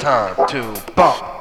time to bump.